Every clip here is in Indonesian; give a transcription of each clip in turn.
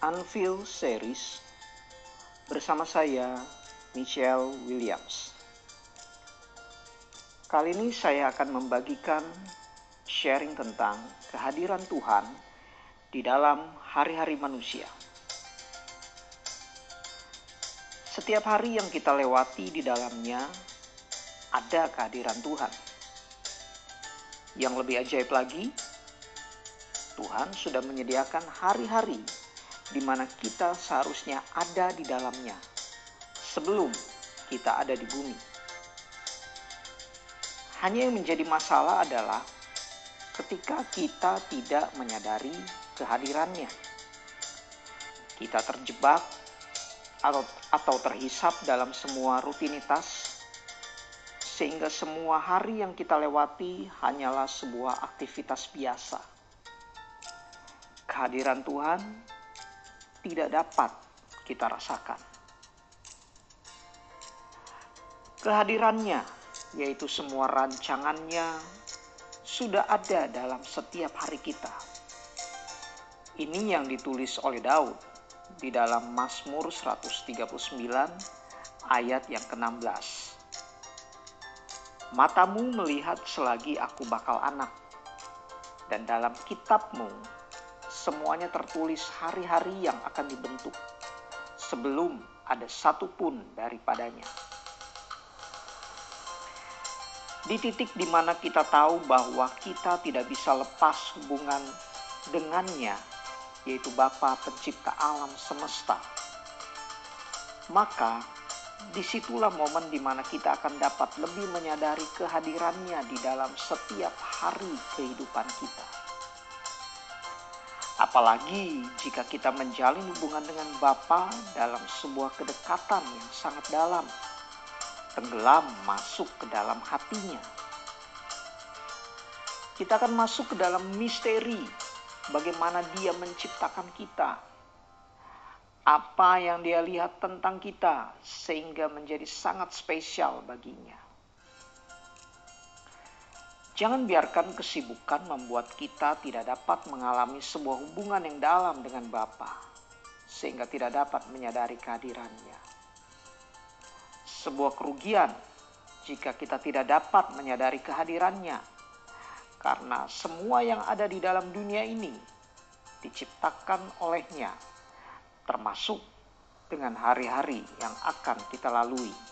Unveil Series bersama saya Michelle Williams. Kali ini saya akan membagikan sharing tentang kehadiran Tuhan di dalam hari-hari manusia. Setiap hari yang kita lewati di dalamnya ada kehadiran Tuhan. Yang lebih ajaib lagi, Tuhan sudah menyediakan hari-hari di mana kita seharusnya ada di dalamnya sebelum kita ada di bumi. Hanya yang menjadi masalah adalah ketika kita tidak menyadari kehadirannya. Kita terjebak atau, atau terhisap dalam semua rutinitas sehingga semua hari yang kita lewati hanyalah sebuah aktivitas biasa kehadiran Tuhan tidak dapat kita rasakan. Kehadirannya, yaitu semua rancangannya, sudah ada dalam setiap hari kita. Ini yang ditulis oleh Daud di dalam Mazmur 139 ayat yang ke-16. Matamu melihat selagi aku bakal anak, dan dalam kitabmu semuanya tertulis hari-hari yang akan dibentuk sebelum ada satu pun daripadanya. Di titik di mana kita tahu bahwa kita tidak bisa lepas hubungan dengannya, yaitu Bapa pencipta alam semesta. Maka di situlah momen di mana kita akan dapat lebih menyadari kehadirannya di dalam setiap hari kehidupan kita. Apalagi jika kita menjalin hubungan dengan Bapa dalam sebuah kedekatan yang sangat dalam, tenggelam masuk ke dalam hatinya. Kita akan masuk ke dalam misteri bagaimana Dia menciptakan kita. Apa yang Dia lihat tentang kita sehingga menjadi sangat spesial baginya. Jangan biarkan kesibukan membuat kita tidak dapat mengalami sebuah hubungan yang dalam dengan Bapa, sehingga tidak dapat menyadari kehadirannya. Sebuah kerugian jika kita tidak dapat menyadari kehadirannya, karena semua yang ada di dalam dunia ini diciptakan olehnya, termasuk dengan hari-hari yang akan kita lalui.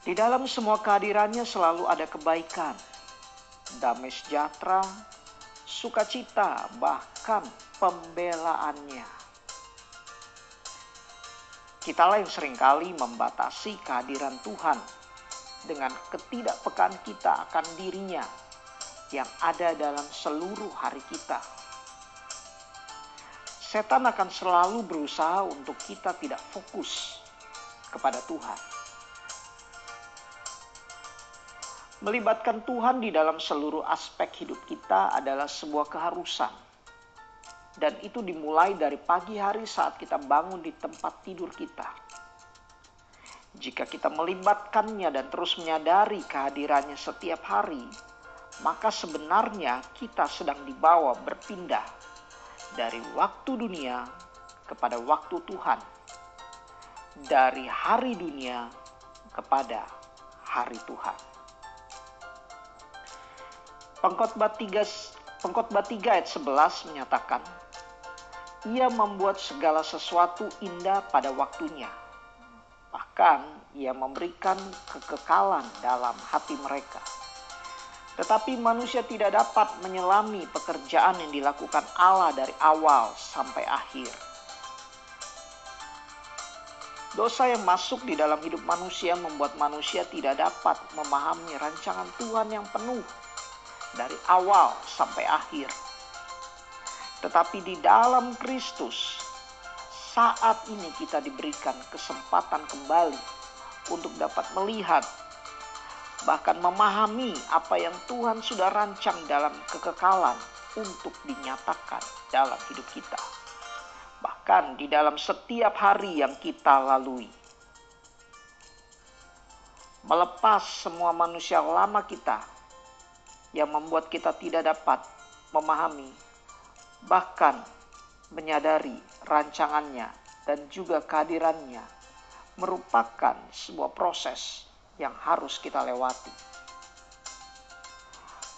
Di dalam semua kehadirannya selalu ada kebaikan, damai sejahtera, sukacita, bahkan pembelaannya. Kitalah yang sering kali membatasi kehadiran Tuhan dengan ketidakpekaan kita akan dirinya yang ada dalam seluruh hari kita. Setan akan selalu berusaha untuk kita tidak fokus kepada Tuhan Melibatkan Tuhan di dalam seluruh aspek hidup kita adalah sebuah keharusan. Dan itu dimulai dari pagi hari saat kita bangun di tempat tidur kita. Jika kita melibatkannya dan terus menyadari kehadirannya setiap hari, maka sebenarnya kita sedang dibawa berpindah dari waktu dunia kepada waktu Tuhan, dari hari dunia kepada hari Tuhan. Pengkhotbah 3 Pengkhotbah 3 ayat 11 menyatakan, Ia membuat segala sesuatu indah pada waktunya. Bahkan ia memberikan kekekalan dalam hati mereka. Tetapi manusia tidak dapat menyelami pekerjaan yang dilakukan Allah dari awal sampai akhir. Dosa yang masuk di dalam hidup manusia membuat manusia tidak dapat memahami rancangan Tuhan yang penuh dari awal sampai akhir. Tetapi di dalam Kristus, saat ini kita diberikan kesempatan kembali untuk dapat melihat, bahkan memahami apa yang Tuhan sudah rancang dalam kekekalan untuk dinyatakan dalam hidup kita. Bahkan di dalam setiap hari yang kita lalui. Melepas semua manusia lama kita yang membuat kita tidak dapat memahami bahkan menyadari rancangannya dan juga kehadirannya merupakan sebuah proses yang harus kita lewati.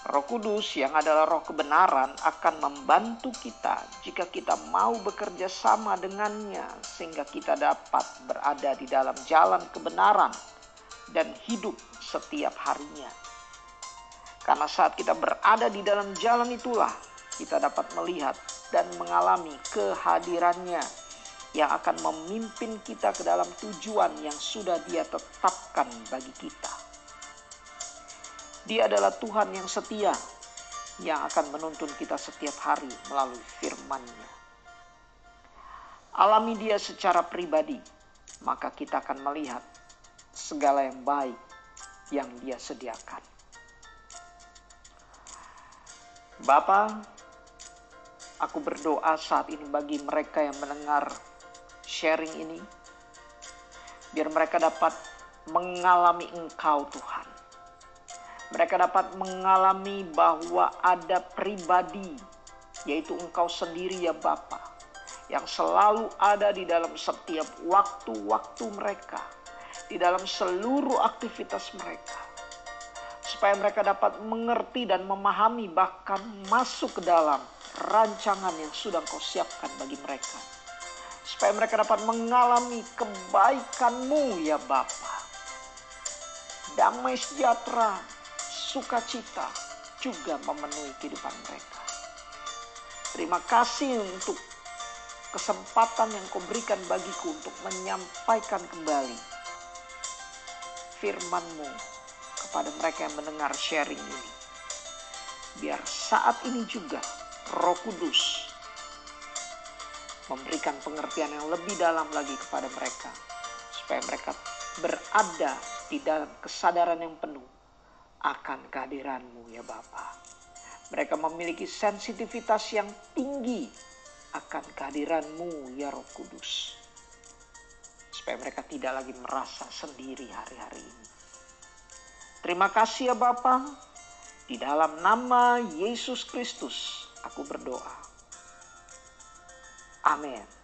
Roh Kudus yang adalah roh kebenaran akan membantu kita jika kita mau bekerja sama dengannya sehingga kita dapat berada di dalam jalan kebenaran dan hidup setiap harinya. Karena saat kita berada di dalam jalan itulah kita dapat melihat dan mengalami kehadirannya yang akan memimpin kita ke dalam tujuan yang sudah dia tetapkan bagi kita. Dia adalah Tuhan yang setia yang akan menuntun kita setiap hari melalui firman-Nya. Alami dia secara pribadi, maka kita akan melihat segala yang baik yang dia sediakan. Bapa, aku berdoa saat ini bagi mereka yang mendengar sharing ini, biar mereka dapat mengalami Engkau, Tuhan mereka dapat mengalami bahwa ada pribadi, yaitu Engkau sendiri ya Bapa, yang selalu ada di dalam setiap waktu-waktu mereka, di dalam seluruh aktivitas mereka. Supaya mereka dapat mengerti dan memahami bahkan masuk ke dalam rancangan yang sudah Engkau siapkan bagi mereka. Supaya mereka dapat mengalami kebaikan-Mu ya Bapa. Damai sejahtera, sukacita juga memenuhi kehidupan mereka. Terima kasih untuk kesempatan yang kau berikan bagiku untuk menyampaikan kembali firman-Mu kepada mereka yang mendengar sharing ini. Biar saat ini juga Roh Kudus memberikan pengertian yang lebih dalam lagi kepada mereka supaya mereka berada di dalam kesadaran yang penuh akan kehadiranmu ya Bapa. Mereka memiliki sensitivitas yang tinggi akan kehadiranmu ya Roh Kudus. Supaya mereka tidak lagi merasa sendiri hari-hari ini. Terima kasih ya Bapa. Di dalam nama Yesus Kristus aku berdoa. Amin.